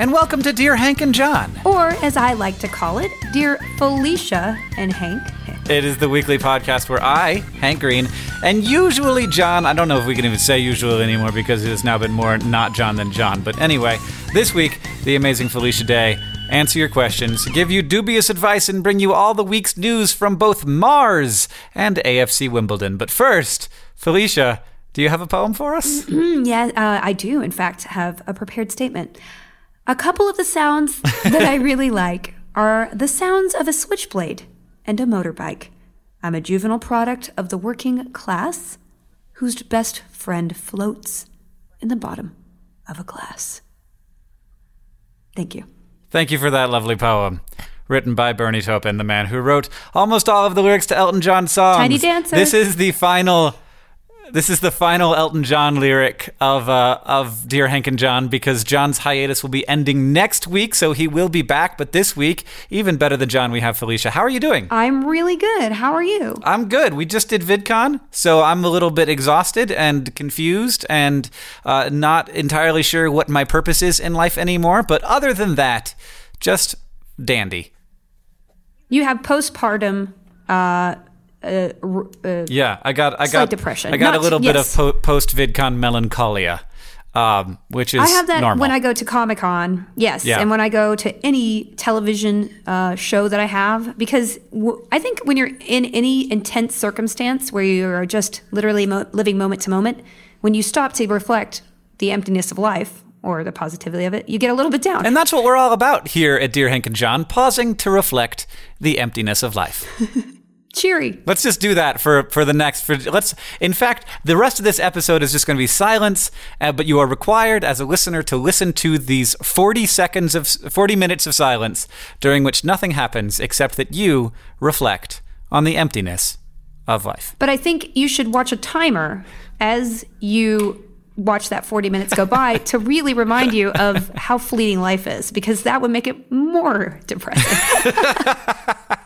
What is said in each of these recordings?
And welcome to Dear Hank and John. Or, as I like to call it, Dear Felicia and Hank. It is the weekly podcast where I, Hank Green, and usually John, I don't know if we can even say usually anymore because it has now been more not John than John. But anyway, this week, the amazing Felicia Day, answer your questions, give you dubious advice, and bring you all the week's news from both Mars and AFC Wimbledon. But first, Felicia, do you have a poem for us? Mm, yeah, uh, I do, in fact, have a prepared statement. A couple of the sounds that I really like are the sounds of a switchblade and a motorbike. I'm a juvenile product of the working class whose best friend floats in the bottom of a glass. Thank you. Thank you for that lovely poem. Written by Bernie Taupin, the man who wrote almost all of the lyrics to Elton John songs. Tiny Dancer. This is the final. This is the final Elton John lyric of uh, of Dear Hank and John because John's hiatus will be ending next week, so he will be back. But this week, even better than John, we have Felicia. How are you doing? I'm really good. How are you? I'm good. We just did VidCon, so I'm a little bit exhausted and confused and uh, not entirely sure what my purpose is in life anymore. But other than that, just dandy. You have postpartum uh, uh, uh, Yeah, I got I got depression. I got a Not- little bit of po- post VidCon melancholia, um, which is I have that normal. when I go to Comic Con, yes, Yeah. and when I go to any television uh, show that I have, because w- I think when you're in any intense circumstance where you are just literally mo- living moment to moment, when you stop to reflect the emptiness of life or the positivity of it, you get a little bit down. and that's what we're all about here at Dear Hank and John, pausing to reflect the emptiness of life. Cheery. Let's just do that for for the next. For let's. In fact, the rest of this episode is just going to be silence. Uh, but you are required as a listener to listen to these forty seconds of forty minutes of silence, during which nothing happens except that you reflect on the emptiness of life. But I think you should watch a timer as you watch that 40 minutes go by to really remind you of how fleeting life is, because that would make it more depressing.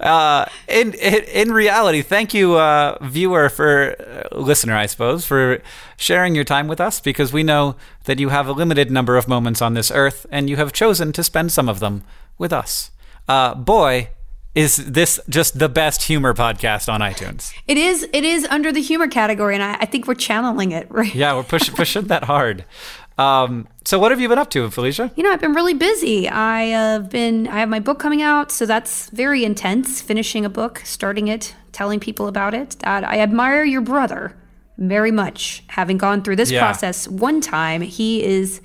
in, in in reality, thank you, uh, viewer for uh, listener, I suppose, for sharing your time with us because we know that you have a limited number of moments on this earth, and you have chosen to spend some of them with us. Uh, boy, is this just the best humor podcast on iTunes? It is. It is under the humor category, and I, I think we're channeling it right. Yeah, we're pushing pushing that hard. Um, so, what have you been up to, Felicia? You know, I've been really busy. I have been. I have my book coming out, so that's very intense. Finishing a book, starting it, telling people about it. Uh, I admire your brother very much, having gone through this Yeah. process one time. He is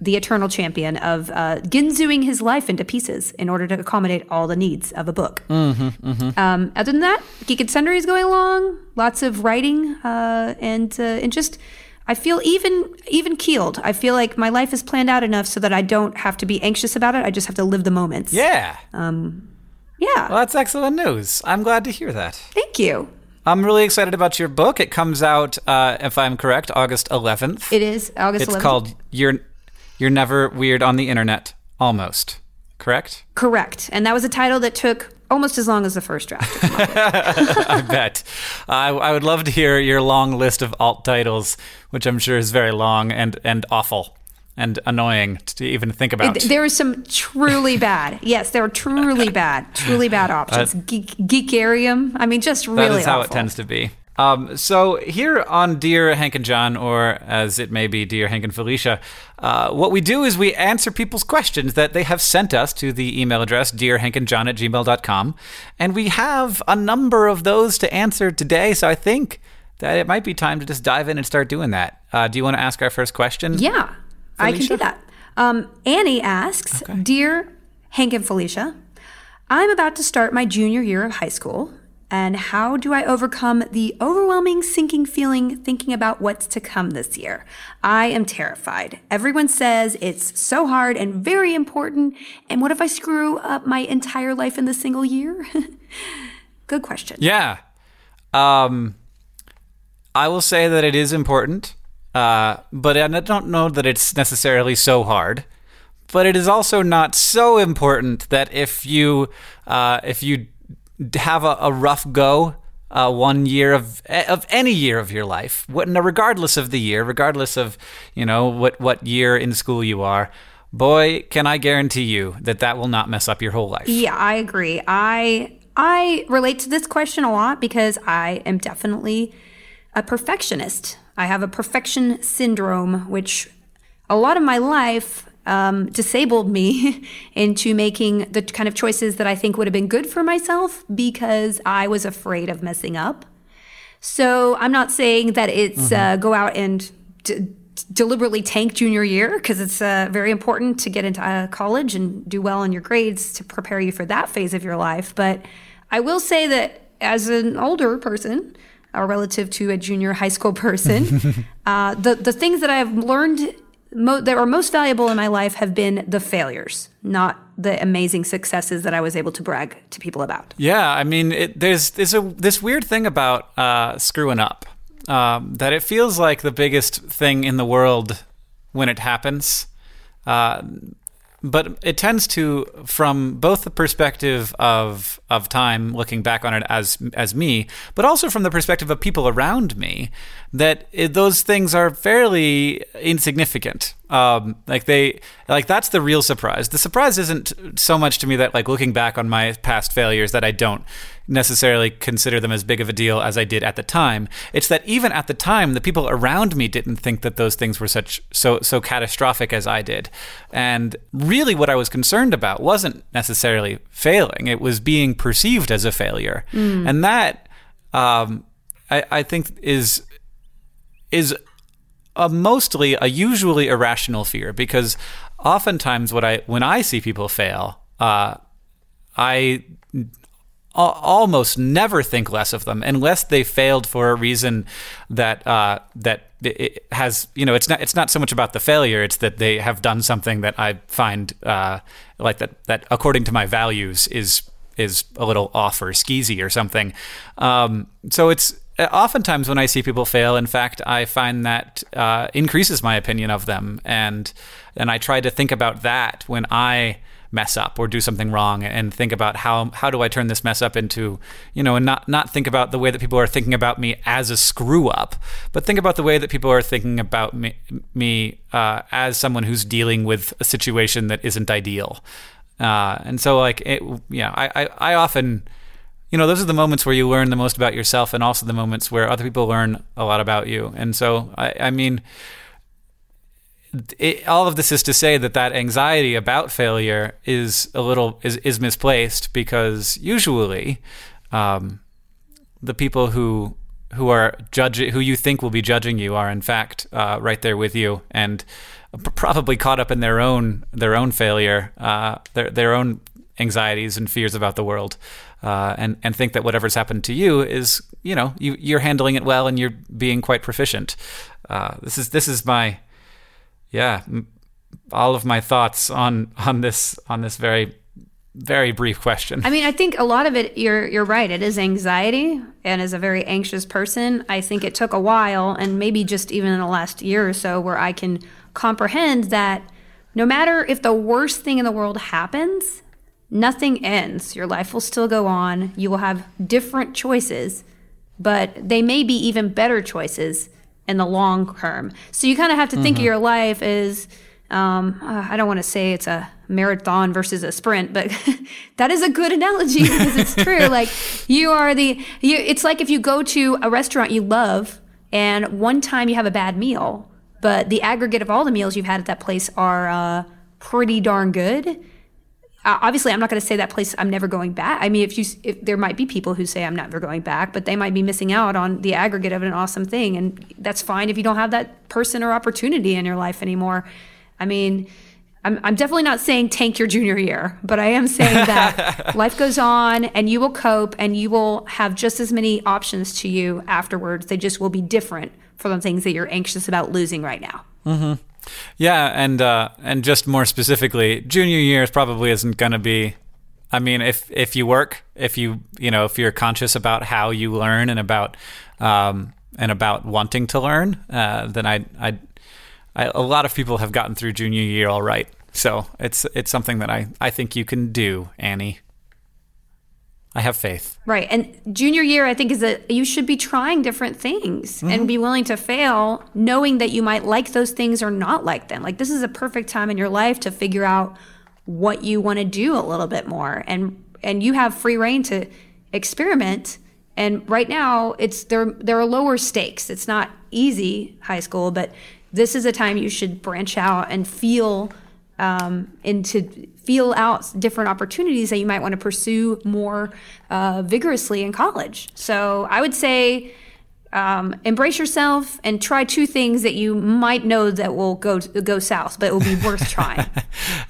the eternal champion of uh, ginzuing his life into pieces in order to accommodate all the needs of a book. Um, other than that, Geek and Sundry is going along. Lots of writing uh, and uh, and just I feel even even keeled. I feel like my life is planned out enough so that I don't have to be anxious about it. I just have to live the moments. Yeah, Um, Yeah. well, that's excellent news. I'm glad to hear that. Thank you. I'm really excited about your book. It comes out, uh, if I'm correct, August 11th. It is August it's 11th. called "You're You're Never Weird on the Internet." almost. Correct? Correct. And that was a title that took almost as long as the first draft. to come up with. I bet. I, I would love to hear your long list of alt titles, which I'm sure is very long and, and awful and annoying to even think about. there are some truly bad. Yes, there are truly bad, truly bad options. Geek, Geekarium. I mean, just really that is how awful. it tends to be. Um, so here on Dear Hank and John, or as it may be, Dear Hank and Felicia, uh, what we do is we answer people's questions that they have sent us to the email address dearhankandjohn at gmail.com. And we have a number of those to answer today, so I think that it might be time to just dive in and start doing that. Uh, do you want to ask our first question? Yeah, I can do that. Um, Annie asks, Dear Hank and Felicia, I'm about to start my junior year of high school, and how do I overcome the overwhelming sinking feeling thinking about what's to come this year? I am terrified. Everyone says it's so hard and very important, and what if I screw up my entire life in the single year? Good question. Yeah. Um, I will say that it is important, uh, but I don't know that it's necessarily so hard. But it is also not so important that if you uh, if you have a, a rough go uh, one year of of any year of your life, what, regardless of the year, regardless of you know what what year in school you are, boy, can I guarantee you that that will not mess up your whole life. Yeah, I agree. I I relate to this question a lot because I am definitely a perfectionist. I have a perfection syndrome, which a lot of my life um, disabled me into making the kind of choices that I think would have been good for myself because I was afraid of messing up. So I'm not saying that it's uh, go out and d- deliberately tank junior year because it's uh, very important to get into uh, college and do well in your grades to prepare you for that phase of your life. But I will say that as an older person, uh, relative to a junior high school person, uh, the the things that I have learned mo- that are most valuable in my life have been the failures, not the amazing successes that I was able to brag to people about. Yeah, I mean, it, there's there's a this weird thing about uh, screwing up um, that it feels like the biggest thing in the world when it happens, uh, but it tends to, from both the perspective of of time, looking back on it as as me, but also from the perspective of people around me, that it, those things are fairly insignificant. Um, like they, like that's the real surprise. The surprise isn't so much to me that like looking back on my past failures that I don't necessarily consider them as big of a deal as I did at the time. It's that even at the time, the people around me didn't think that those things were such so so catastrophic as I did. And really, what I was concerned about wasn't necessarily failing; it was being perceived as a failure, and that um, I, I think is is a mostly a usually irrational fear because oftentimes what I when I see people fail, uh, I almost never think less of them unless they failed for a reason that uh, that it- has you know it's not it's not so much about the failure it's that they have done something that I find uh, like that that according to my values is is a little off or skeezy or something. Um, so it's oftentimes when I see people fail, in fact, I find that uh, increases my opinion of them, and and I try to think about that when I mess up or do something wrong, and think about how how do I turn this mess up into you know, and not not think about the way that people are thinking about me as a screw up, but think about the way that people are thinking about me me uh, as someone who's dealing with a situation that isn't ideal. Uh, and so, like, it, yeah, I, I, I often, you know, those are the moments where you learn the most about yourself, and also the moments where other people learn a lot about you. And so, I, I mean, it, all of this is to say that that anxiety about failure is a little is, is misplaced because usually, um, the people who who are judging who you think will be judging you are in fact uh, right there with you and probably caught up in their own their own failure, uh, their their own anxieties and fears about the world, uh, and and think that whatever's happened to you is you know you you're handling it well and you're being quite proficient. Uh, this is this is my yeah m- all of my thoughts on on this on this very very brief question. I mean, I think a lot of it, you're you're right. It is anxiety, and as a very anxious person, I think it took a while, and maybe just even in the last year or so, where I can comprehend that no matter if the worst thing in the world happens, nothing ends. Your life will still go on. You will have different choices, but they may be even better choices in the long term. So you kind of have to think of your life as um, uh, I don't want to say it's a marathon versus a sprint, but that is a good analogy because it's true. like you are the, you, it's like if you go to a restaurant you love and one time you have a bad meal, but the aggregate of all the meals you've had at that place are uh, pretty darn good. Uh, obviously, I'm not going to say that place I'm never going back. I mean, if you, if there might be people who say I'm never going back, but they might be missing out on the aggregate of an awesome thing, and that's fine if you don't have that person or opportunity in your life anymore. I mean, I'm, I'm definitely not saying tank your junior year, but I am saying that life goes on and you will cope and you will have just as many options to you afterwards. They just will be different for the things that you're anxious about losing right now. Yeah, and uh, and just more specifically, junior year probably isn't going to be. I mean, if if you work, if you you know, if you're conscious about how you learn and about um, and about wanting to learn, uh, then I I I, a lot of people have gotten through junior year all right. So it's it's something that I, I think you can do, Annie. I have faith. Right. And junior year, I think, is that you should be trying different things and mm-hmm. be willing to fail, knowing that you might like those things or not like them. Like, this is a perfect time in your life to figure out what you want to do a little bit more. And, and you have free reign to experiment. And right now, it's there, there are lower stakes. It's not easy high school, but this is a time you should branch out and feel um, and to feel out different opportunities that you might want to pursue more uh, vigorously in college. So I would say um, embrace yourself and try two things that you might know that will go go south, but it will be worth trying.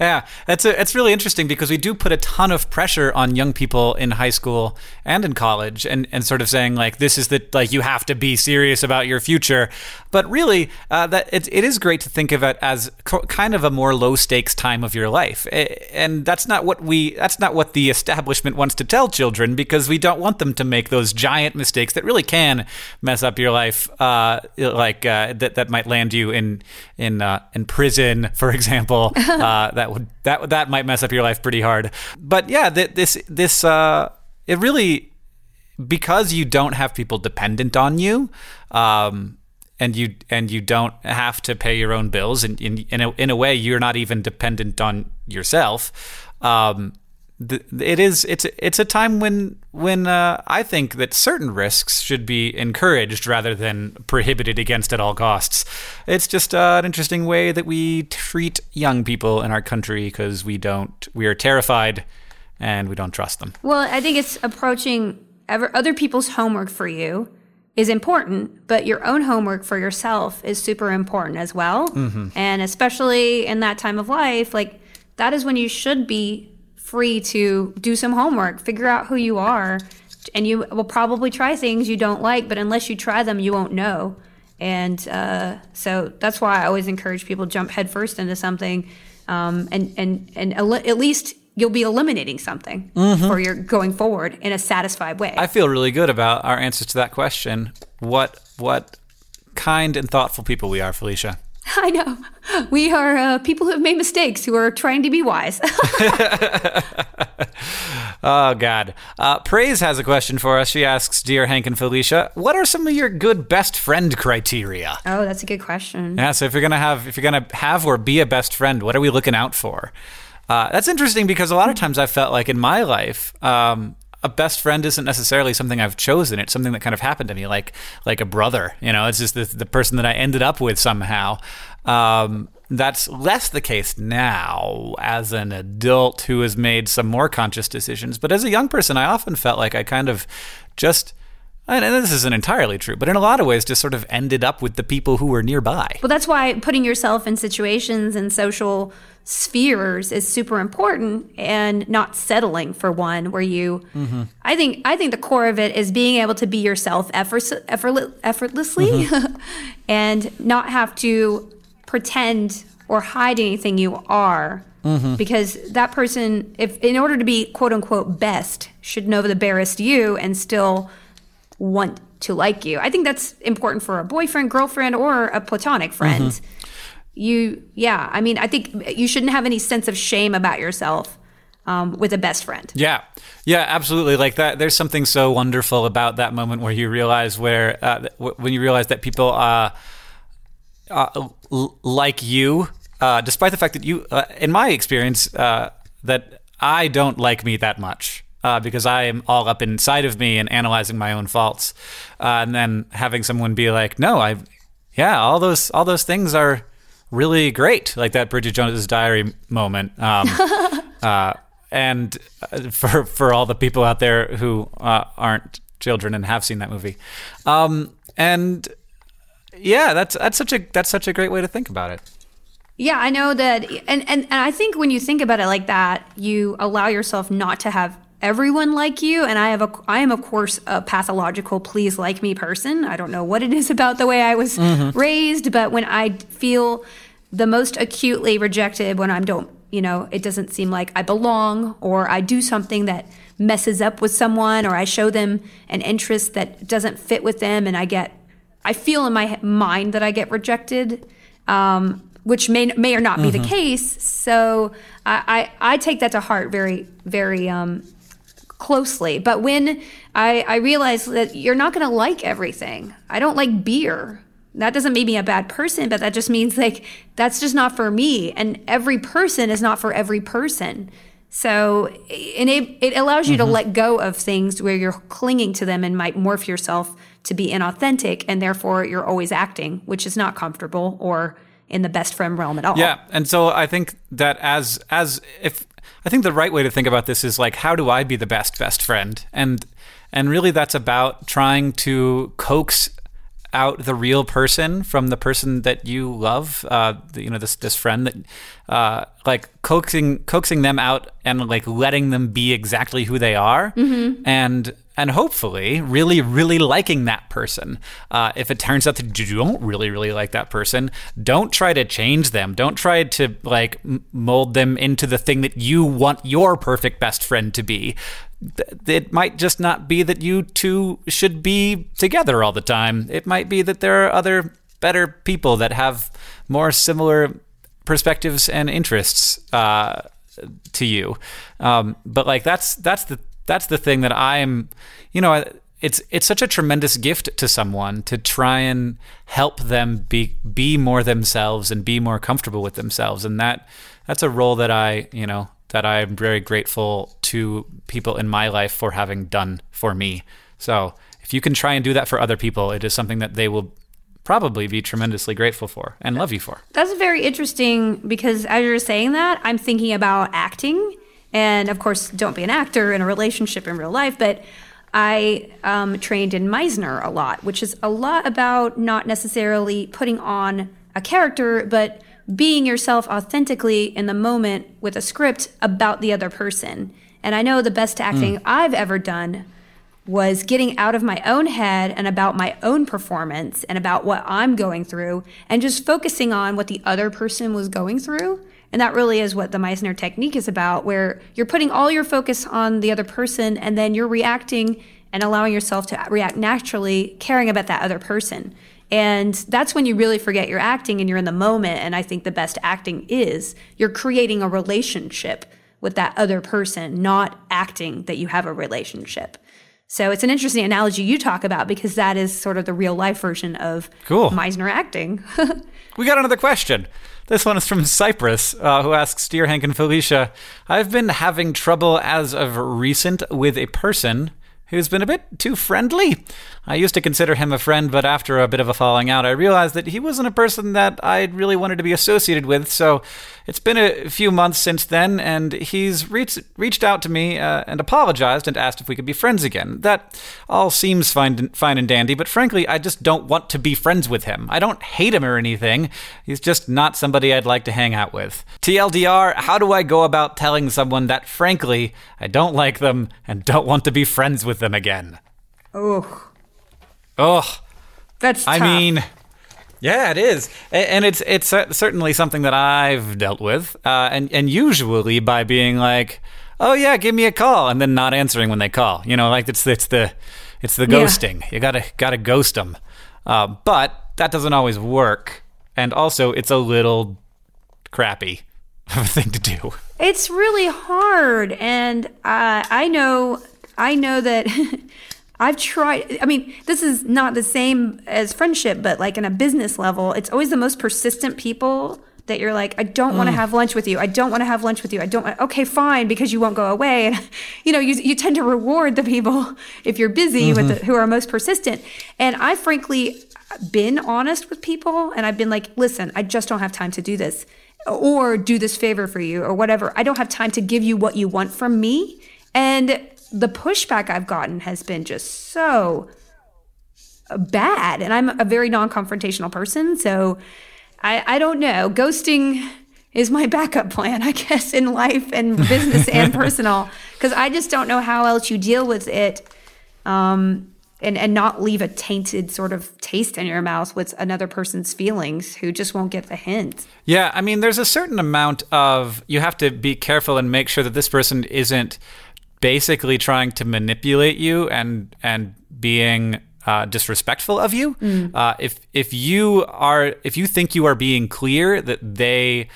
Yeah, that's a, it's really interesting because we do put a ton of pressure on young people in high school and in college, and, and sort of saying like this is the like you have to be serious about your future. But really, uh, that it, it is great to think of it as co- kind of a more low stakes time of your life, and that's not what we that's not what the establishment wants to tell children because we don't want them to make those giant mistakes that really can mess up your life, uh, like uh, that that might land you in in uh, in prison, for example. uh, that would that that might mess up your life pretty hard. But yeah, th- this this uh, it really because you don't have people dependent on you. Um, and you and you don't have to pay your own bills, and in in a, in a way, you're not even dependent on yourself. Um, it is it's it's a time when when uh, I think that certain risks should be encouraged rather than prohibited against at all costs. It's just uh, an interesting way that we treat young people in our country because we don't we are terrified and we don't trust them. Well, I think it's approaching ever, other people's homework for you is important, but your own homework for yourself is super important as well. And especially in that time of life, like that is when you should be free to do some homework, figure out who you are, and you will probably try things you don't like, but unless you try them, you won't know. And uh, so that's why I always encourage people to jump headfirst into something, um, and and and at least you'll be eliminating something or you're going forward in a satisfied way. I feel really good about our answers to that question. What what kind and thoughtful people we are, Felicia. I know. We are uh, people who have made mistakes who are trying to be wise. Oh God. Uh, Praise has a question for us. She asks, "Dear Hank and Felicia, what are some of your good best friend criteria?" oh, that's a good question. Yeah, so if you're gonna have if you're gonna have or be a best friend, what are we looking out for? Uh, that's interesting because a lot of times I felt like in my life, um, a best friend isn't necessarily something I've chosen. It's something that kind of happened to me, like like a brother. You know, it's just the, the person that I ended up with somehow. Um, that's less the case now as an adult who has made some more conscious decisions. But as a young person, I often felt like I kind of just. And this isn't entirely true, but in a lot of ways, just sort of ended up with the people who were nearby. Well, that's why putting yourself in situations and social spheres is super important and not settling for one where you mm-hmm. I think I think the core of it is being able to be yourself effort, effort, effortlessly mm-hmm. and not have to pretend or hide anything you are. Mm-hmm. Because that person if in order to be quote unquote best should know the barest you and still want to like you. I think that's important for a boyfriend, girlfriend, or a platonic friend. you, yeah, I mean, I think you shouldn't have any sense of shame about yourself um, with a best friend. Yeah, yeah, absolutely. Like that, there's something so wonderful about that moment where you realize where uh, when you realize that people uh, uh, l- like you, uh, despite the fact that you, uh, in my experience, uh, that I don't like me that much. Because I am all up inside of me and analyzing my own faults, and then having someone be like, "No, I, yeah, all those all those things are really great," like that Bridget Jones's Diary moment. Um, and for for all the people out there who uh, aren't children and have seen that movie, um, and yeah, that's that's such a that's such a great way to think about it. Yeah, I know that, and, and and I think when you think about it like that, you allow yourself not to have everyone like you. And I have a, I am of course a pathological please like me person. I don't know what it is about the way I was mm-hmm. raised, but when I feel the most acutely rejected, when I don't you know, it doesn't seem like I belong or I do something that messes up with someone or I show them an interest that doesn't fit with them and I get, I feel in my mind that I get rejected, um, which may, may or not be mm-hmm. the case. So I, I, I, take that to heart very, very um, closely. But when I, I realize that you're not going to like everything, I don't like beer that doesn't make me a bad person, but that just means like that's just not for me. And every person is not for every person. So, and it, it allows you mm-hmm. to let go of things where you're clinging to them and might morph yourself to be inauthentic. And therefore, you're always acting, which is not comfortable or in the best friend realm at all. Yeah. And so I think that as, as if, I think the right way to think about this is like, how do I be the best best friend? And, and really that's about trying to coax out the real person from the person that you love, uh, you know, this this friend that, uh, like coaxing coaxing them out and like letting them be exactly who they are, mm-hmm. and and hopefully really really liking that person. Uh, if it turns out that you don't really really like that person, don't try to change them. Don't try to like mold them into the thing that you want your perfect best friend to be it might just not be that you two should be together all the time. It might be that there are other better people that have more similar perspectives and interests uh, to you. Um, but like that's that's the that's the thing that I'm, you know, it's it's such a tremendous gift to someone to try and help them be be more themselves and be more comfortable with themselves, and that that's a role that I, you know, that I'm very grateful to people in my life for having done for me. So if you can try and do that for other people, it is something that they will probably be tremendously grateful for and love you for. That's very interesting because as you're saying that, I'm thinking about acting. And of course, don't be an actor in a relationship in real life, but I um, trained in Meisner a lot, which is a lot about not necessarily putting on a character, but being yourself authentically in the moment with a script about the other person. And I know the best acting mm. I've ever done was getting out of my own head and about my own performance and about what I'm going through and just focusing on what the other person was going through. And that really is what the Meisner technique is about, where you're putting all your focus on the other person and then you're reacting and allowing yourself to react naturally, caring about that other person. And that's when you really forget you're acting and you're in the moment. And I think the best acting is you're creating a relationship with that other person, not acting that you have a relationship. So it's an interesting analogy you talk about because that is sort of the real life version of cool. Meisner acting. we got another question. This one is from Cyprus, uh, who asks Dear Hank and Felicia, I've been having trouble as of recent with a person who's been a bit too friendly. I used to consider him a friend, but after a bit of a falling out, I realized that he wasn't a person that I really wanted to be associated with. So it's been a few months since then, and he's reached reached out to me uh, and apologized and asked if we could be friends again. That all seems fine, fine and dandy, but frankly, I just don't want to be friends with him. I don't hate him or anything. He's just not somebody I'd like to hang out with. TLDR: How do I go about telling someone that, frankly, I don't like them and don't want to be friends with them again? Oh. Oh, that's. Tough. I mean, yeah, it is, and it's it's certainly something that I've dealt with, uh, and and usually by being like, oh yeah, give me a call, and then not answering when they call. You know, like it's it's the it's the ghosting. Yeah. You gotta gotta ghost them, uh, but that doesn't always work. and also it's a little crappy of a thing to do. It's really hard, and uh, I know, I know that I've tried. I mean, this is not the same as friendship, but like in a business level, it's always the most persistent people that you're like, I don't want to mm. have lunch with you. I don't want to have lunch with you. I don't. want, Okay, fine, because you won't go away. And you know, you you tend to reward the people if you're busy with mm-hmm. the, who are most persistent. And I frankly been honest with people, and I've been like, listen, I just don't have time to do this, or do this favor for you, or whatever. I don't have time to give you what you want from me. And the pushback I've gotten has been just so bad. And I'm a very non-confrontational person, so I, I don't know. Ghosting is my backup plan, I guess, in life and business and personal, because I just don't know how else you deal with it. Um, and, and not leave a tainted sort of taste in your mouth with another person's feelings who just won't get the hint. Yeah, I mean, there's a certain amount of you have to be careful and make sure that this person isn't basically trying to manipulate you and and being uh, disrespectful of you. Uh, if if you are if you think you are being clear that they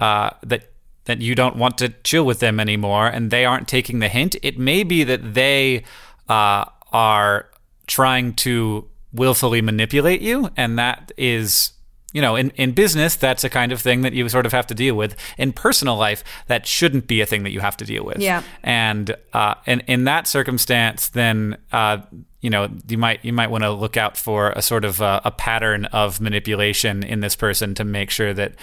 uh, that that you don't want to chill with them anymore and they aren't taking the hint, it may be that they uh, are trying to willfully manipulate you, and that is you know, in, in business, that's a kind of thing that you sort of have to deal with. In personal life, that shouldn't be a thing that you have to deal with. Yeah. And uh, and in that circumstance, then uh, you know you might you might want to look out for a sort of uh, a pattern of manipulation in this person to make sure that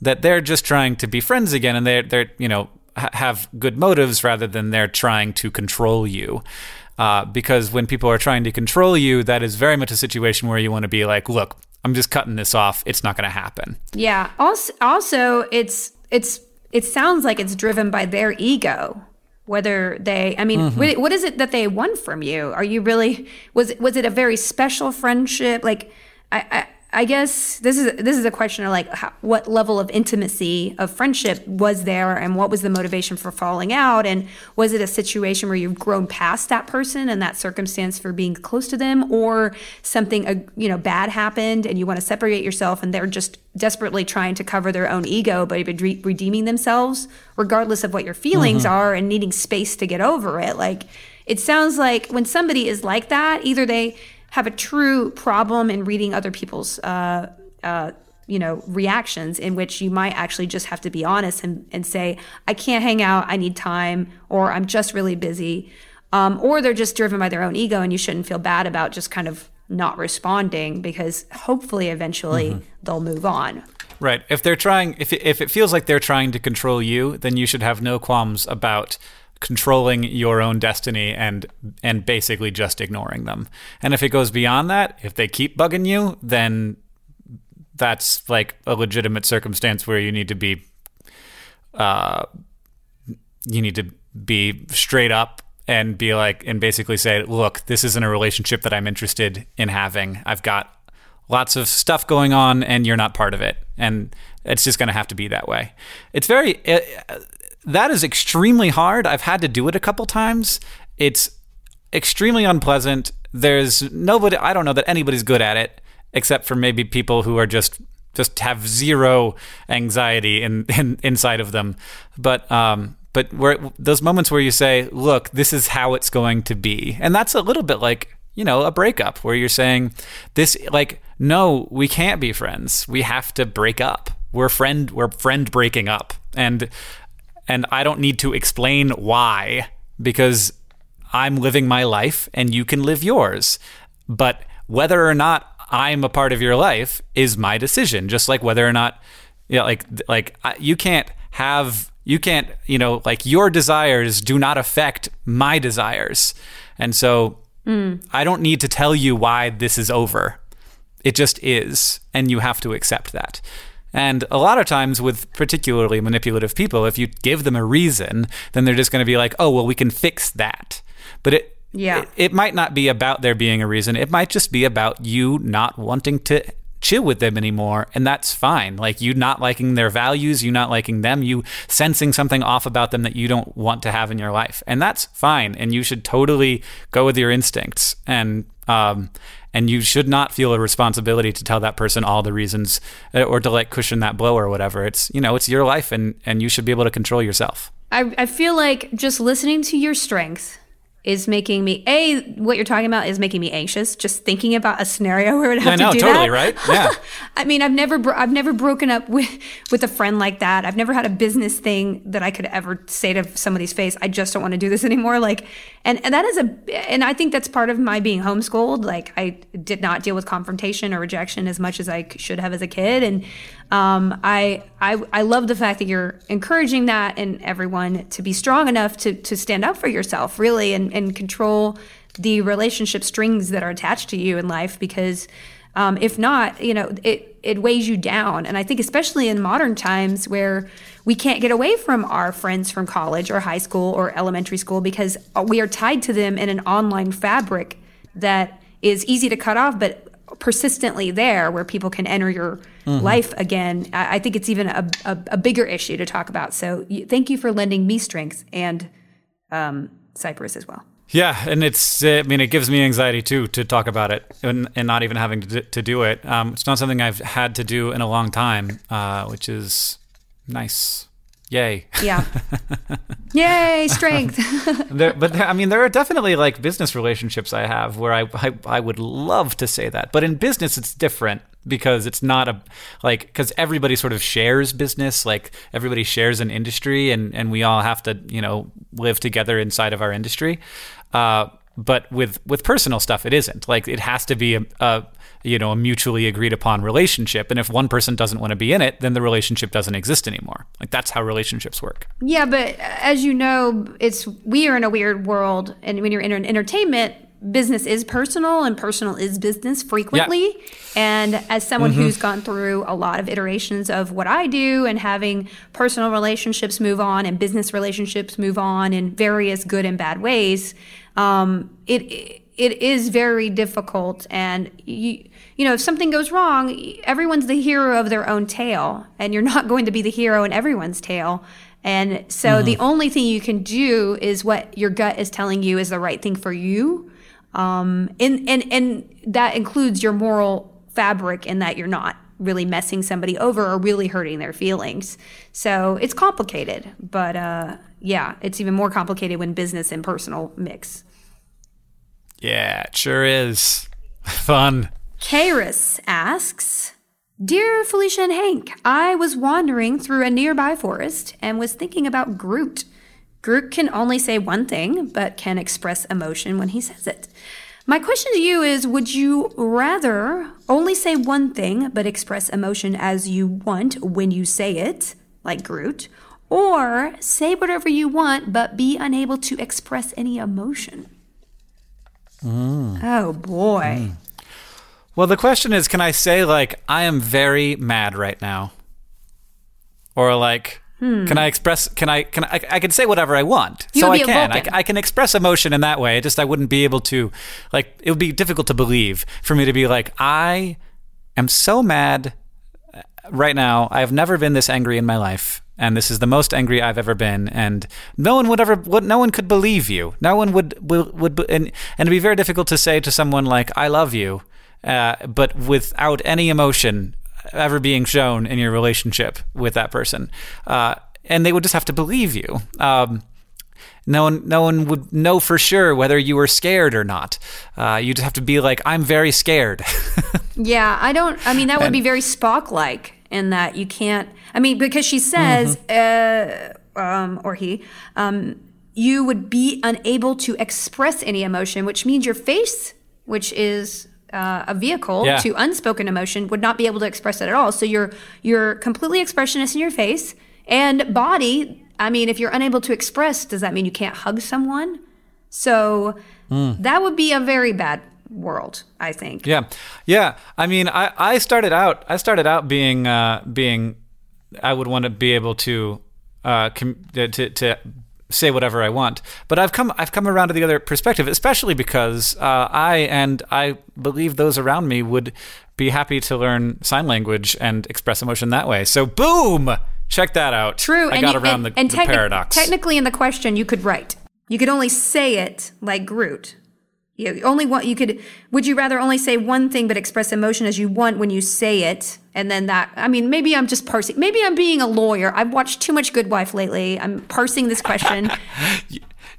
that they're just trying to be friends again, and they're they're you know ha- have good motives rather than they're trying to control you. Uh, because when people are trying to control you, that is very much a situation where you want to be like, look, I'm just cutting this off. It's not going to happen. Yeah. Also, also, it's it's it sounds like it's driven by their ego. Whether they, I mean, mm-hmm. what, what is it that they want from you? Are you really was was it a very special friendship? Like, I, I I guess this is this is a question of like how, what level of intimacy of friendship was there, and what was the motivation for falling out, and was it a situation where you've grown past that person and that circumstance for being close to them, or something uh, you know bad happened and you want to separate yourself, and they're just desperately trying to cover their own ego, but re- redeeming themselves, regardless of what your feelings are, and needing space to get over it. Like it sounds like when somebody is like that, either they have a true problem in reading other people's uh, uh, you know reactions in which you might actually just have to be honest and, and say i can't hang out. I need time or i'm just really busy. Um, or they're just driven by their own ego and you shouldn't feel bad about just kind of not responding because hopefully eventually they'll move on. Right. If they're trying, if it, if it feels like they're trying to control you, then you should have no qualms about controlling your own destiny and and basically just ignoring them. And if it goes beyond that, if they keep bugging you, then that's like a legitimate circumstance where you need to be uh you need to be straight up and be like and basically say, "Look, this isn't a relationship that I'm interested in having. I've got lots of stuff going on and you're not part of it and it's just going to have to be that way it's very it, that is extremely hard i've had to do it a couple times it's extremely unpleasant there's nobody i don't know that anybody's good at it except for maybe people who are just just have zero anxiety in, in inside of them but um but where those moments where you say look this is how it's going to be and that's a little bit like you know, a breakup where you're saying this like no, we can't be friends. We have to break up. We're friend we're friend breaking up. And and I don't need to explain why because I'm living my life and you can live yours. But whether or not I'm a part of your life is my decision, just like whether or not you know, like like you can't have you can't, you know, like your desires do not affect my desires. And so hmm. I don't need to tell you why this is over. It just is, and you have to accept that. And a lot of times, with particularly manipulative people, if you give them a reason, then they're just going to be like, oh, well, we can fix that. But it, Yeah. it, it might not be about there being a reason. It might just be about you not wanting to chill with them anymore. And that's fine. Like you not liking their values, you not liking them, you sensing something off about them that you don't want to have in your life. And that's fine. And you should totally go with your instincts. And, um, and you should not feel a responsibility to tell that person all the reasons uh, or to like cushion that blow or whatever. It's you know it's your life, and and you should be able to control yourself. I, I feel like just listening to your strengths is making me a what you're talking about is making me anxious just thinking about a scenario where I would have I know, to do totally, that. right? Yeah. I mean, I've never bro- I've never broken up with with a friend like that. I've never had a business thing that I could ever say to somebody's face, I just don't want to do this anymore. Like, and and that is a and I think that's part of my being homeschooled. Like, I did not deal with confrontation or rejection as much as I should have as a kid, and um, I I I love the fact that you're encouraging that and everyone to be strong enough to to stand up for yourself, really, and and control the relationship strings that are attached to you in life because um, if not, you know, it, it weighs you down. And I think, especially in modern times where we can't get away from our friends from college or high school or elementary school because we are tied to them in an online fabric that is easy to cut off, but persistently there where people can enter your life again. I, I think it's even a, a, a bigger issue to talk about. So y- thank you for lending me strength and um, Cypress as well. Yeah, and it's, I mean, it gives me anxiety too to talk about it and, and not even having to, d- to do it. Um, it's not something I've had to do in a long time, uh, which is nice. Yay. Yeah. Yay, strength. There, but there, I mean, there are definitely like business relationships I have where I, I I would love to say that, but in business it's different because it's not a like because everybody sort of shares business, like everybody shares an industry, and and we all have to you know live together inside of our industry. Uh, but with with personal stuff, it isn't like it has to be a, a you know a mutually agreed upon relationship, and if one person doesn't want to be in it, then the relationship doesn't exist anymore. Like that's how relationships work. Yeah, but as you know, it's we are in a weird world, and when you're in an entertainment, business is personal, and personal is business frequently. And as someone who's gone through a lot of iterations of what I do, and having personal relationships move on and business relationships move on in various good and bad ways, um, it it is very difficult and you you know if something goes wrong everyone's the hero of their own tale and you're not going to be the hero in everyone's tale. And so the only thing you can do is what your gut is telling you is the right thing for you. Um, and and and that includes your moral fabric in that you're not really messing somebody over or really hurting their feelings. So it's complicated but uh, yeah it's even more complicated when business and personal mix. Yeah, it sure is. Fun. Karis asks, Dear Felicia and Hank, I was wandering through a nearby forest and was thinking about Groot. Groot can only say one thing, but can express emotion when he says it. My question to you is Would you rather only say one thing, but express emotion as you want when you say it, like Groot, or say whatever you want, but be unable to express any emotion? Mm. Oh boy. Mm. Well, the question is, can I say like I am very mad right now, or like hmm. can I express? Can I can I? I can say whatever I want, You so I can. I, I can express emotion in that way. Just I wouldn't be able to, like, it would be difficult to believe for me to be like I am so mad uh, right now. I have never been this angry in my life. And this is the most angry I've ever been, and no one would ever, would, no one could believe you. No one would, would, would and, and it'd be very difficult to say to someone like, "I love you," uh, but without any emotion ever being shown in your relationship with that person, uh, and they would just have to believe you. Um, no one, no one would know for sure whether you were scared or not. Uh, you just have to be like, "I'm very scared." Yeah, I don't. I mean, that would be very Spock like in that you can't. I mean, because she says, Mm-hmm. uh, um, or he, um, you would be unable to express any emotion, which means your face, which is uh, a vehicle Yeah. to unspoken emotion, would not be able to express it at all. So you're you're completely expressionless in your face and body. I mean, if you're unable to express, does that mean you can't hug someone? So Hmm. that would be a very bad world, I think. Yeah, yeah. I mean, I, I started out I started out being uh, being I would want to be able to uh, com- to to say whatever I want, but I've come I've come around to the other perspective, especially because uh, I and I believe those around me would be happy to learn sign language and express emotion that way. So, boom, check that out. True. I and got you- around and, the, and the techni- paradox. Technically, in the question, you could write. You could only say it like Groot, You only want you could. Would you rather only say one thing but express emotion as you want when you say it, and then that? I mean, maybe I'm just parsing. Maybe I'm being a lawyer. I've watched too much Good Wife lately. I'm parsing this question.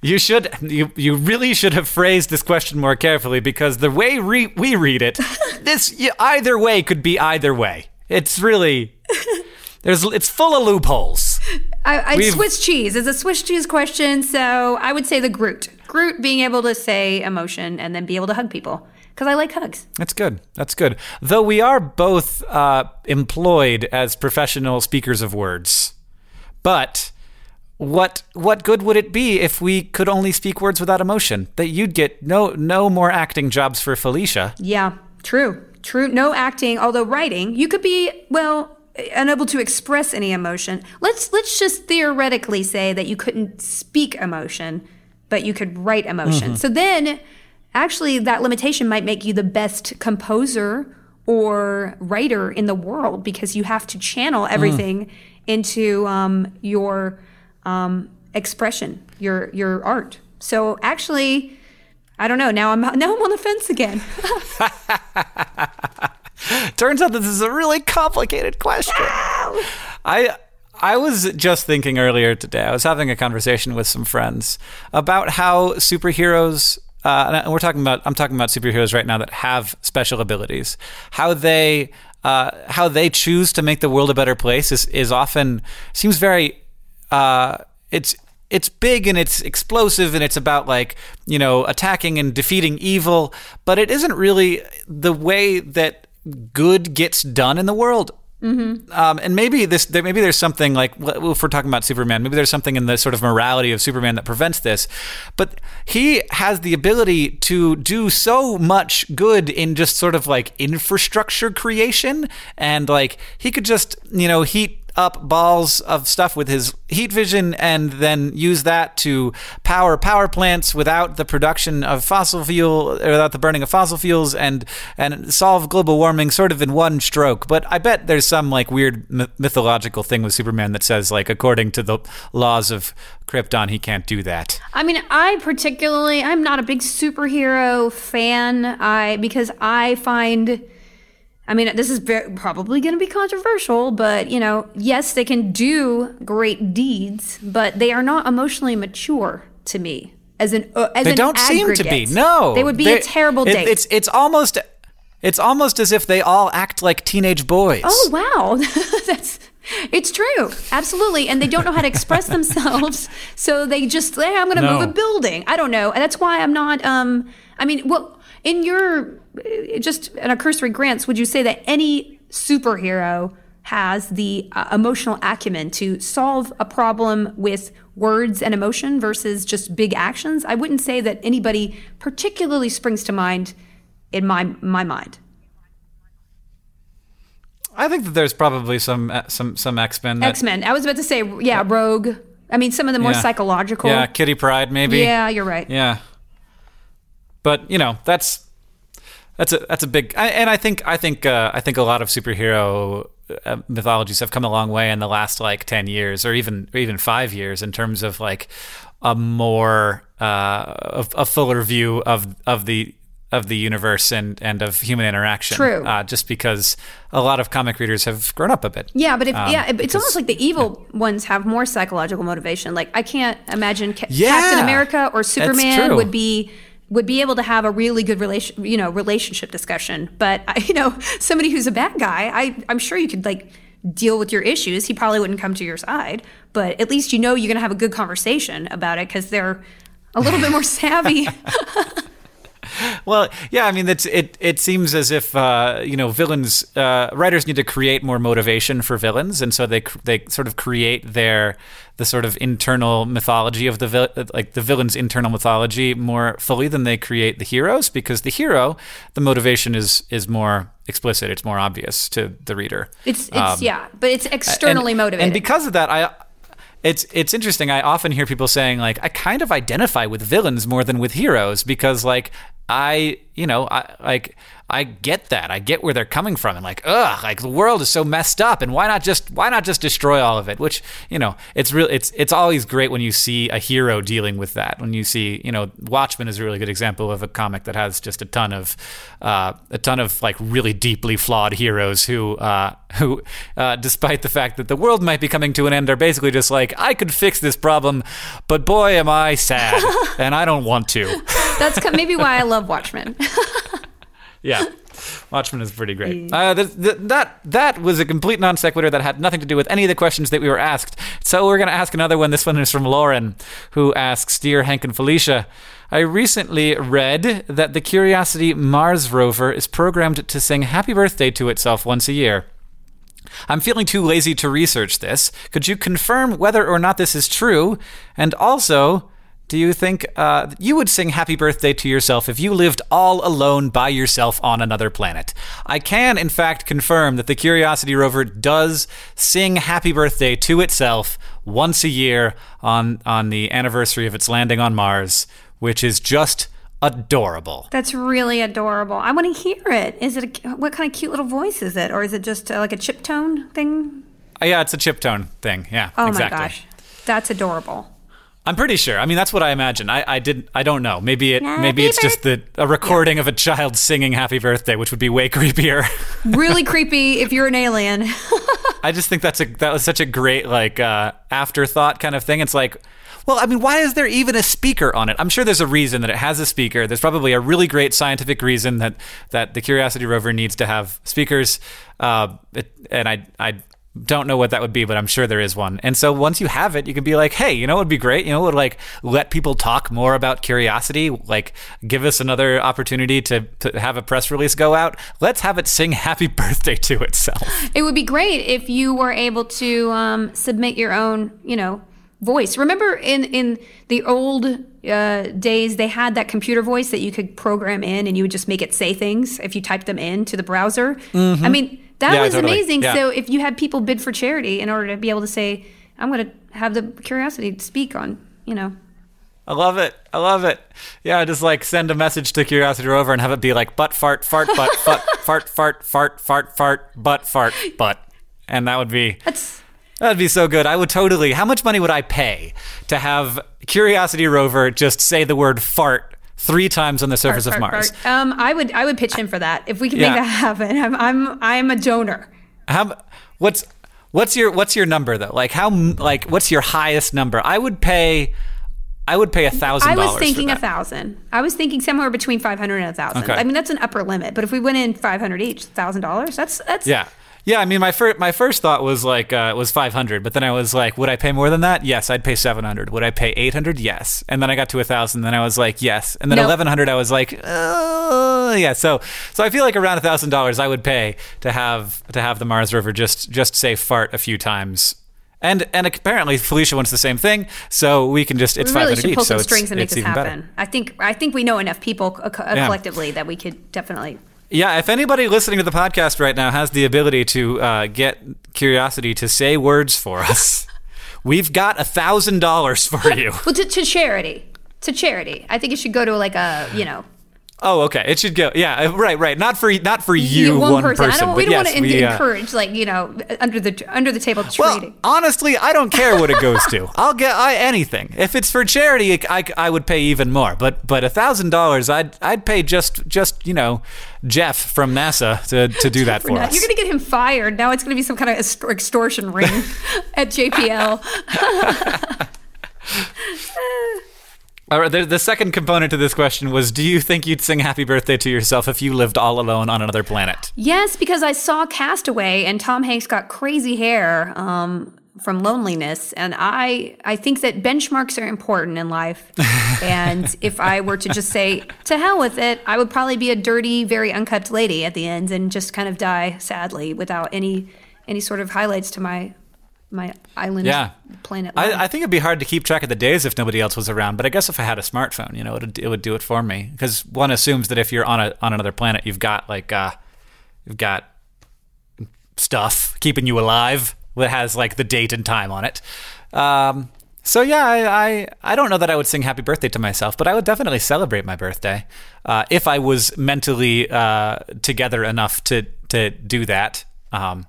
You should you you really should have phrased this question more carefully because the way re- we read it, this y- either way could be either way. It's really there's it's full of loopholes. I, I Swiss cheese is a Swiss cheese question, so I would say the Groot. Groot being able to say emotion and then be able to hug people because I like hugs. That's good. That's good. Though we are both uh, employed as professional speakers of words, but what what good would it be if we could only speak words without emotion? That you'd get no no more acting jobs for Felicia. Yeah, true, true. No acting, although writing, you could be well unable to express any emotion. Let's let's just theoretically say that you couldn't speak emotion, but you could write emotion. So then, actually, that limitation might make you the best composer or writer in the world because you have to channel everything into um, your um, expression, your your art. So actually. I don't know. Now I'm now I'm on the fence again. Turns out this is a really complicated question. I I was just thinking earlier today. I was having a conversation with some friends about how superheroes. Uh, and we're talking about. I'm talking about superheroes right now that have special abilities. How they uh, how they choose to make the world a better place is is often seems very. Uh, it's it's big and it's explosive and it's about like you know attacking and defeating evil, but it isn't really the way that good gets done in the world. Um, and maybe this, maybe there's something like if we're talking about Superman, maybe there's something in the sort of morality of Superman that prevents this. But he has the ability to do so much good in just sort of like infrastructure creation, and like he could just you know heat up balls of stuff with his heat vision and then use that to power power plants without the production of fossil fuel without the burning of fossil fuels and and solve global warming sort of in one stroke but i bet there's some like weird myth- mythological thing with superman that says like according to the laws of krypton he can't do that I mean, I particularly, I'm not a big superhero fan. I because I find, I mean, this is very, probably going to be controversial, but you know, yes, they can do great deeds, but they are not emotionally mature to me. As an, uh, as they an don't seem to be no they would be They- a terrible it- date. it's it's almost it's almost as if they all act like teenage boys Oh wow, that's it's true, absolutely. And they don't know how to express themselves, so they just hey, I'm going to No. move a building. I don't know. And That's why I'm not. Um, I mean, well, in your just in a cursory glance, would you say that any superhero has the uh, emotional acumen to solve a problem with words and emotion versus just big actions? I wouldn't say that anybody particularly springs to mind in my my mind. I think that there's probably some uh, some some X Men. X Men. I was about to say, yeah, Rogue. I mean, some of the more Yeah. psychological. Yeah, Kitty Pryde maybe. Yeah, you're right. Yeah. But you know that's that's a that's a big I, and I think I think uh, I think a lot of superhero uh, mythologies have come a long way in the last like ten years or even or even five years in terms of like a more uh, a, a fuller view of of the of the universe and and of human interaction. True. Uh, just because a lot of comic readers have grown up a bit. Yeah, but if Um, yeah, it- it's almost like the evil ones have more psychological motivation. Like I can't imagine Ca- Yeah, Captain America or Superman would be would be able to have a really good relation, you know, relationship discussion. But you know, somebody who's a bad guy, I I'm sure you could like deal with your issues. He probably wouldn't come to your side, but at least you know you're going to have a good conversation about it because they're a little bit more savvy. Well, yeah, I mean, it's it. It seems as if uh, you know villains, uh, writers need to create more motivation for villains, and so they cr- they sort of create their the sort of internal mythology of the vil- like the villain's internal mythology more fully than they create the heroes, because the hero, the motivation is is more explicit, it's more obvious to the reader. It's it's Um, yeah, but it's externally and, motivated. And because of that, I it's it's interesting. I often hear people saying like I kind of identify with villains more than with heroes because like I, you know, I like I get that. I get where they're coming from and like, ugh, like the world is so messed up and why not just why not just destroy all of it? Which, you know, it's real it's it's always great when you see a hero dealing with that. When you see, you know, Watchmen is a really good example of a comic that has just a ton of uh, a ton of like really deeply flawed heroes who uh, who uh, despite the fact that the world might be coming to an end are basically just like, I could fix this problem, but boy am I sad and I don't want to. That's maybe why I love Watchmen. yeah. Watchmen is pretty great. Uh, th- th- that that was a complete non sequitur that had nothing to do with any of the questions that we were asked. So we're going to ask another one. This one is from Lauren, who asks, "Dear Hank and Felicia, I recently read that the Curiosity Mars rover is programmed to sing Happy Birthday to itself once a year." I'm feeling too lazy to research this. Could you confirm whether or not this is true? And also, do you think uh, you would sing happy birthday to yourself if you lived all alone by yourself on another planet? I can, in fact, confirm that the Curiosity rover does sing happy birthday to itself once a year on, on the anniversary of its landing on Mars, which is just adorable. That's really adorable. I want to hear it. Is it a, what kind of cute little voice is it, or is it just uh, like a chip tone thing? Uh, yeah, it's a chip tone thing. Yeah. Oh exactly. my gosh, that's adorable. I'm pretty sure. I mean, that's what I imagine. I, I didn't. I don't know. Maybe it. Happy maybe it's just the a recording of a child singing "Happy Birthday," which would be way creepier. Really creepy if you're an alien. I just think that's a that was such a great like uh, afterthought kind of thing. It's like, well, I mean, why is there even a speaker on it? I'm sure there's a reason that it has a speaker. There's probably a really great scientific reason that that the Curiosity rover needs to have speakers. Uh, it, and I I don't know what that would be, but I'm sure there is one. And so once you have it, you can be like, hey, you know it would be great? You know would like let people talk more about curiosity? Like give us another opportunity to, to have a press release go out. Let's have it sing happy birthday to itself. It would be great if you were able to um, submit your own, you know, voice. Remember in in the old uh, days, they had that computer voice that you could program in, and you would just make it say things if you typed them into the browser. I mean, that Mm-hmm. Yeah, was totally. amazing. Yeah. So if you had people bid for charity in order to be able to say, "I'm going to have the curiosity to speak on," you know. I love it. I love it. Yeah, just like send a message to Curiosity Rover and have it be like butt fart fart butt fart fart fart fart fart fart butt fart butt, and that would be That's That'd be so good. I would totally. How much money would I pay to have Curiosity Rover just say the word fart three times on the surface Fart, of fart, Mars? fart. Um, I would I would pitch in for that if we can Yeah. make that happen. I'm I'm I'm a donor. How? What's what's your what's your number though? Like how? Like what's your highest number? I would pay. I would pay a thousand I was thinking a thousand. I was thinking somewhere between five hundred and a thousand. Okay. I mean that's an upper limit. But if we went in five hundred each, thousand dollars. That's that's Yeah. Yeah, I mean, my first my first thought was like uh, was five hundred, but then I was like, would I pay more than that? Yes, I'd pay seven hundred. Would I pay eight hundred? Yes, and then I got to a thousand, then I was like, yes, and then Nope. eleven hundred, I was like, uh, yeah. So so I feel like around a thousand dollars I would pay to have to have the Mars rover just just say fart a few times. And and apparently Felicia wants the same thing, so we can just it's we really hundred should each, pull so some it's, strings and make this even happen. better. I think I think we know enough people uh, co- uh, Yeah. collectively that we could definitely. Yeah, if anybody listening to the podcast right now has the ability to uh, get Curiosity to say words for us, we've got a thousand dollars for you. Well, to, to charity, to charity. I think it should go to like a you know Oh, okay. It should go. Yeah, uh, right, right. Not for not for you, one, person. person. Don't. We but don't yes, want to we, uh, encourage like you know under the under the table trading. Well, honestly, I don't care what it goes to. I'll get I, anything. If it's for charity, I, I would pay even more. But but a thousand dollars, I'd I'd pay just just you know Jeff from NASA to, to do that for We're us. You're gonna get him fired. Now it's gonna be some kind of extortion ring at JPL. All right, the, the second component to this question was: Do you think you'd sing "Happy Birthday" to yourself if you lived all alone on another planet? Yes, because I saw Castaway and Tom Hanks got crazy hair um, from loneliness, and I I think that benchmarks are important in life. and if I were to just say to hell with it, I would probably be a dirty, very uncut lady at the end and just kind of die sadly without any any sort of highlights to my my island Yeah. planet. I, I think it'd be hard to keep track of the days if nobody else was around. But I guess if I had a smartphone, you know, it it would do it for me. Because one assumes that if you're on a on another planet, you've got like uh, you've got stuff keeping you alive that has like the date and time on it. Um, So yeah, I, I I don't know that I would sing happy birthday to myself, but I would definitely celebrate my birthday uh, if I was mentally uh, together enough to to do that. Um,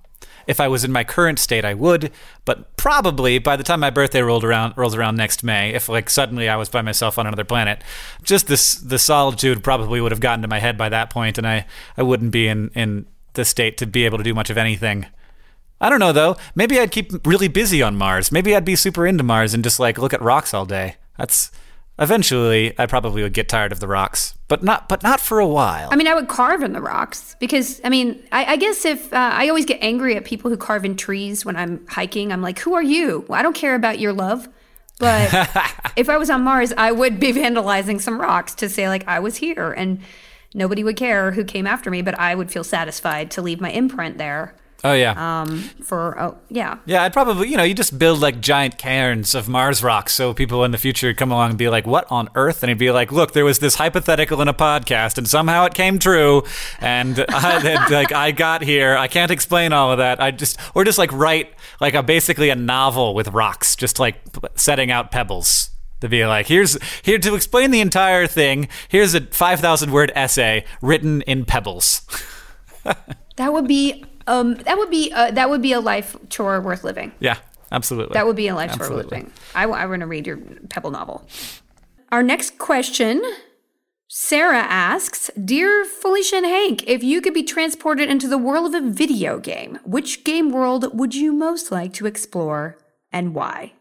if I was in my current state, I would, but probably by the time my birthday rolled around rolls around next May, if like suddenly I was by myself on another planet, just this the solitude probably would have gotten to my head by that point, and I I wouldn't be in in the state to be able to do much of anything. I don't know though. Maybe I'd keep really busy on Mars. Maybe I'd be super into Mars and just like look at rocks all day. That's eventually I probably would get tired of the rocks, but not but not for a while. I mean, I would carve in the rocks because I mean, I, I guess if uh, I always get angry at people who carve in trees when I'm hiking, I'm like, who are you? Well, I don't care about your love. But if I was on Mars, I would be vandalizing some rocks to say like I was here, and nobody would care who came after me, but I would feel satisfied to leave my imprint there. Oh yeah. Um, for oh yeah, Yeah, I'd probably, you know, you just build like giant cairns of Mars rocks so people in the future come along and be like, what on earth? And he'd be like, look, there was this hypothetical in a podcast and somehow it came true. And I, like, I got here. I can't explain all of that. I just, or just like write like a basically a novel with rocks, just like setting out pebbles. To be like, here's here to explain the entire thing. Here's a five thousand word essay written in pebbles. that would be um, that would be uh, that would be a life chore worth living. Yeah, absolutely. That would be a life chore worth living. I, I want to read your Pebble novel. Our next question Sarah asks Dear Felicia and Hank, if you could be transported into the world of a video game, which game world would you most like to explore and why?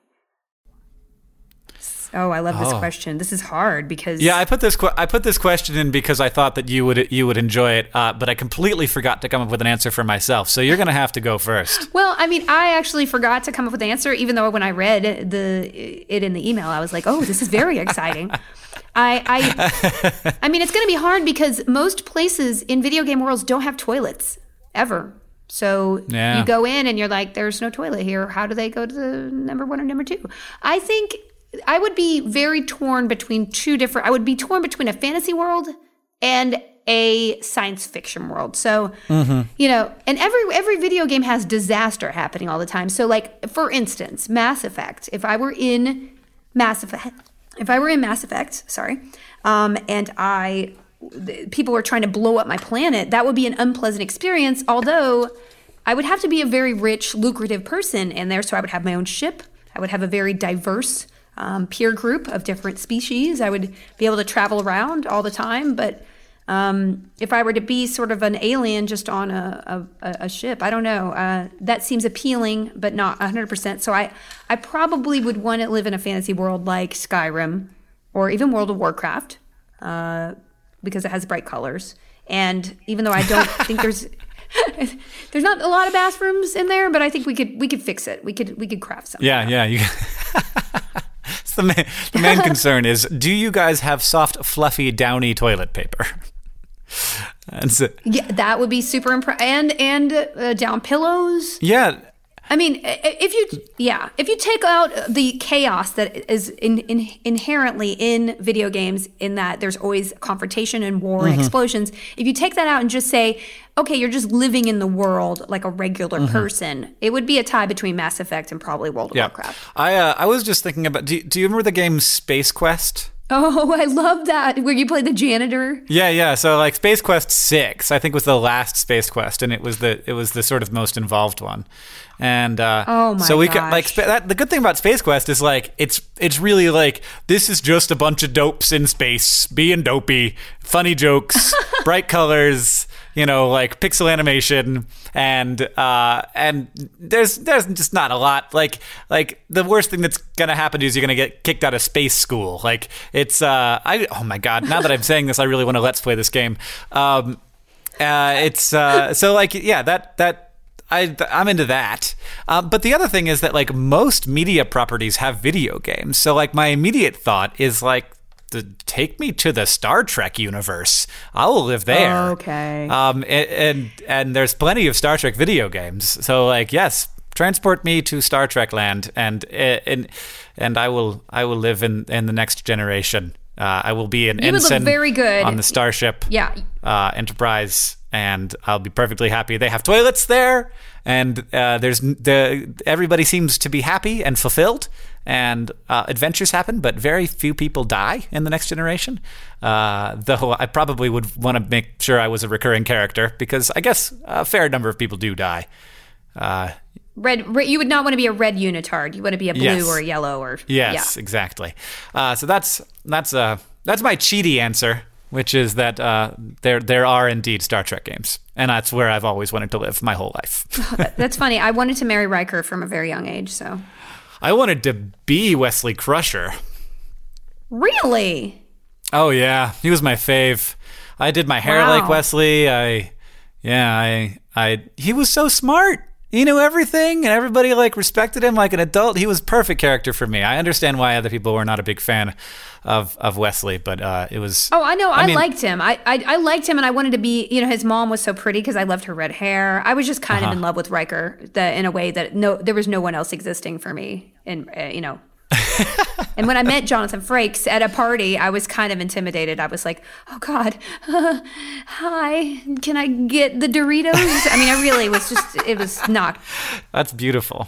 Oh, I love this Oh. question. This is hard because Yeah, I put this que- I put this question in because I thought that you would you would enjoy it, uh, but I completely forgot to come up with an answer for myself. So you're gonna have to go first. Well, I mean, I actually forgot to come up with the answer, even though when I read the it in the email, I was like, "Oh, this is very exciting." I, I, I mean, it's going to be hard because most places in video game worlds don't have toilets ever. So Yeah. you go in and you're like, "There's no toilet here. How do they go to the number one or number two? I think I would be very torn between two different. I would be torn between a fantasy world and a science fiction world. So, you know, and every every video game has disaster happening all the time. So like for instance, Mass Effect. If I were in Mass Effect, if I were in Mass Effect, sorry, um, and I people were trying to blow up my planet, that would be an unpleasant experience, although I would have to be a very rich, lucrative person in there, so I would have my own ship. I would have a very diverse um, peer group of different species. I would be able to travel around all the time. But um, if I were to be sort of an alien just on a, a, a ship, I don't know. Uh, that seems appealing, but not 100%. So I, I probably would want to live in a fantasy world like Skyrim or even World of Warcraft uh, because it has bright colors. And even though I don't think there's there's not a lot of bathrooms in there, but I think we could we could fix it. We could we could craft something. Yeah, yeah. You, it's the main, the main concern is: Do you guys have soft, fluffy, downy toilet paper? So, Yeah, that would be super impressive. And and uh, down pillows. yeah, I mean, if you yeah, if you take out the chaos that is in, in, inherently in video games, in that there's always confrontation and war and explosions. If you take that out and just say, okay, you're just living in the world like a regular person, it would be a tie between Mass Effect and probably World of yeah. Warcraft. I uh, I was just thinking about. Do, do you remember the game Space Quest? Oh, I love that where you play the janitor. Yeah, yeah. So like Space Quest Six, I think was the last Space Quest, and it was the it was the sort of most involved one. And uh, Oh my god. so we could like that, the good thing about Space Quest is like it's it's really like this is just a bunch of dopes in space being dopey, funny jokes, bright colors, you know, like pixel animation, and uh, and there's there's just not a lot like like the worst thing that's gonna happen is you're gonna get kicked out of space school. Like it's uh, I oh my god, now that I'm saying this, I really want to let's play this game. Um, uh, it's uh, so like yeah that that I I'm into that. Uh, but the other thing is that like most media properties have video games. So like my immediate thought is like the, take me to the Star Trek universe. I will live there. Okay. Um and, and and there's plenty of Star Trek video games. So like yes, transport me to Star Trek land and and and I will I will live in in the next generation. Uh, I will be an You ensign very good. on the starship Yeah. uh, Enterprise, and I'll be perfectly happy. They have toilets there, and uh, there's the everybody seems to be happy and fulfilled, and uh, adventures happen, but very few people die in the next generation. Uh, though I probably would want to make sure I was a recurring character because I guess a fair number of people do die. Uh, Red, red, you would not want to be a red unitard. You want to be a blue Yes. or a yellow or Yes, exactly. Uh, so that's that's uh, that's my cheaty answer, which is that uh, there there are indeed Star Trek games, and that's where I've always wanted to live my whole life. That's funny. I wanted to marry Riker from a very young age. So I wanted to be Wesley Crusher. really, Oh yeah, he was my fave. I did my hair Wow. like Wesley. I yeah, I I he was so smart. He knew everything and everybody like respected him like an adult. He was perfect character for me. I understand why other people were not a big fan of of Wesley, but uh, it was oh, I know. I, mean- liked him. I, I I liked him, and I wanted to be. You know, his mom was so pretty because I loved her red hair. I was just kind Uh-huh. of in love with Riker that in a way that no, there was no one else existing for me. And uh, you know. and when I met Jonathan Frakes at a party, I was kind of intimidated. I was like, "Oh God, hi, can I get the Doritos?" I mean, I really was just—it was not That's beautiful.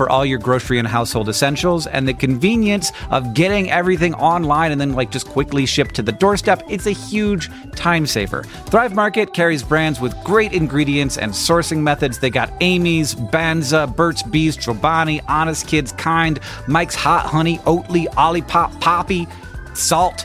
for all your grocery and household essentials, and the convenience of getting everything online and then like just quickly shipped to the doorstep. It's a huge time saver. Thrive Market carries brands with great ingredients and sourcing methods. They got Amy's, Banza, Burt's Bees, Chobani, Honest Kids, Kind, Mike's Hot Honey, Oatly, Olipop, Poppy, Salt.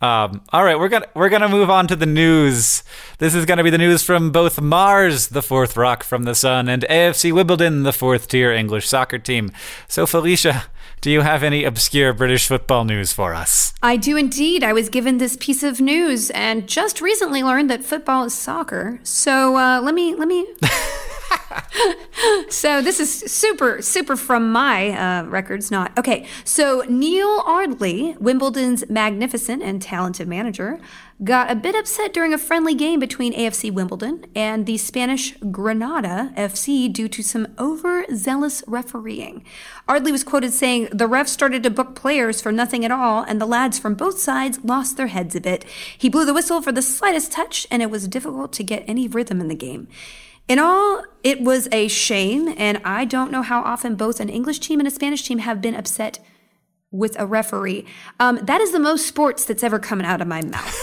Um, all right, we're gonna we're gonna move on to the news. This is gonna be the news from both Mars, the fourth rock from the sun, and AFC Wimbledon, the fourth tier English soccer team. So, Felicia, do you have any obscure British football news for us? I do indeed. I was given this piece of news and just recently learned that football is soccer. So uh, let me let me. so this is super super from my uh, records, not okay. So Neil Ardley, Wimbledon's magnificent and talented manager, got a bit upset during a friendly game between AFC Wimbledon and the Spanish Granada FC due to some overzealous refereeing. Ardley was quoted saying, The refs started to book players for nothing at all, and the lads from both sides lost their heads a bit. He blew the whistle for the slightest touch, and it was difficult to get any rhythm in the game. In all, it was a shame, and I don't know how often both an English team and a Spanish team have been upset with a referee. Um, that is the most sports that's ever come out of my mouth.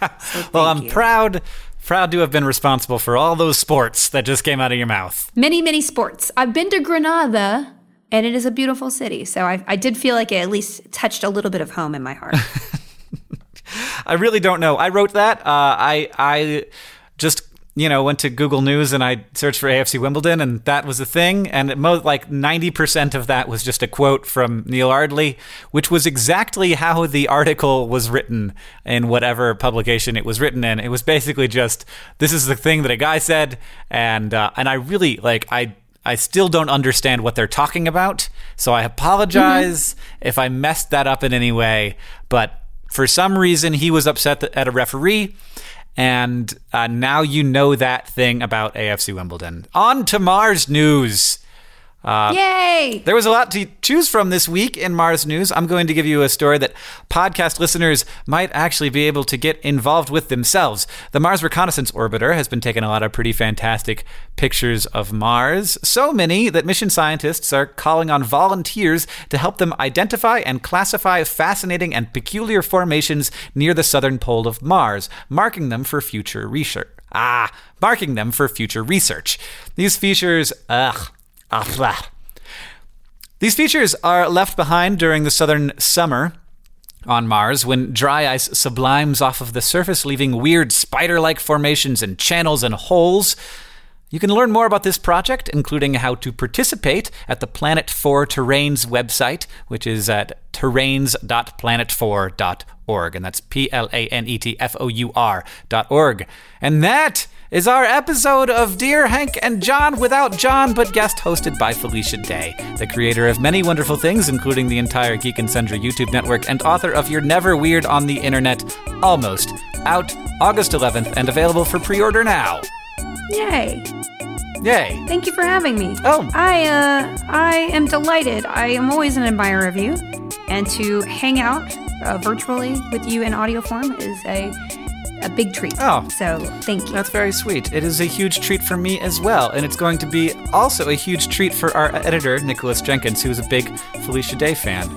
So Well, I'm you. proud proud to have been responsible for all those sports that just came out of your mouth. many, many sports. I've been to Granada, and it is a beautiful city. So I, I did feel like it at least touched a little bit of home in my heart. I really don't know. I wrote that. Uh, I I just you know went to Google News and I searched for AFC Wimbledon and that was a thing. And it mo- like ninety percent of that was just a quote from Neil Ardley, which was exactly how the article was written in whatever publication it was written in. It was basically just this is the thing that a guy said, and uh, and I really like I. I still don't understand what they're talking about, so I apologize if I messed that up in any way. But for some reason, he was upset at a referee, and uh, now you know that thing about AFC Wimbledon. On to Mars news. Yay! There was a lot to choose from this week in Mars News. I'm going to give you a story that podcast listeners might actually be able to get involved with themselves. The Mars Reconnaissance Orbiter has been taking a lot of pretty fantastic pictures of Mars. So many that mission scientists are calling on volunteers to help them identify and classify fascinating and peculiar formations near the southern pole of Mars, marking them for future research. Ah, marking them for future research. These features, ugh, ah, blah. These features are left behind during the southern summer on Mars when dry ice sublimes off of the surface, leaving weird spider like formations and channels and holes. You can learn more about this project, including how to participate, at the Planet 4 Terrains website, which is at terrains.planet4.org. And that's P L A N E T F O U R dot. And that is our episode of Dear Hank and John without John, but guest hosted by Felicia Day, the creator of many wonderful things, including the entire Geek and Sundry YouTube network, and author of You're Never Weird on the Internet, almost out August 11th and available for pre order now. Yay! Yay! Thank you for having me. Oh. I uh I am delighted. I am always an admirer of you, and to hang out uh, virtually with you in audio form is a a big treat. Oh. so thank you. That's very sweet. It is a huge treat for me as well, and it's going to be also a huge treat for our editor, Nicholas Jenkins, who's a big Felicia Day fan.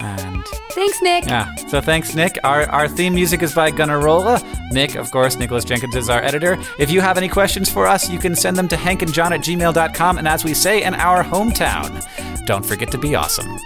And Thanks, Nick. yeah, so thanks, Nick. Our, our theme music is by Gunnarolla. Nick, of course, Nicholas Jenkins is our editor. If you have any questions for us, you can send them to hankandjohn at gmail.com, and as we say in our hometown, don't forget to be awesome.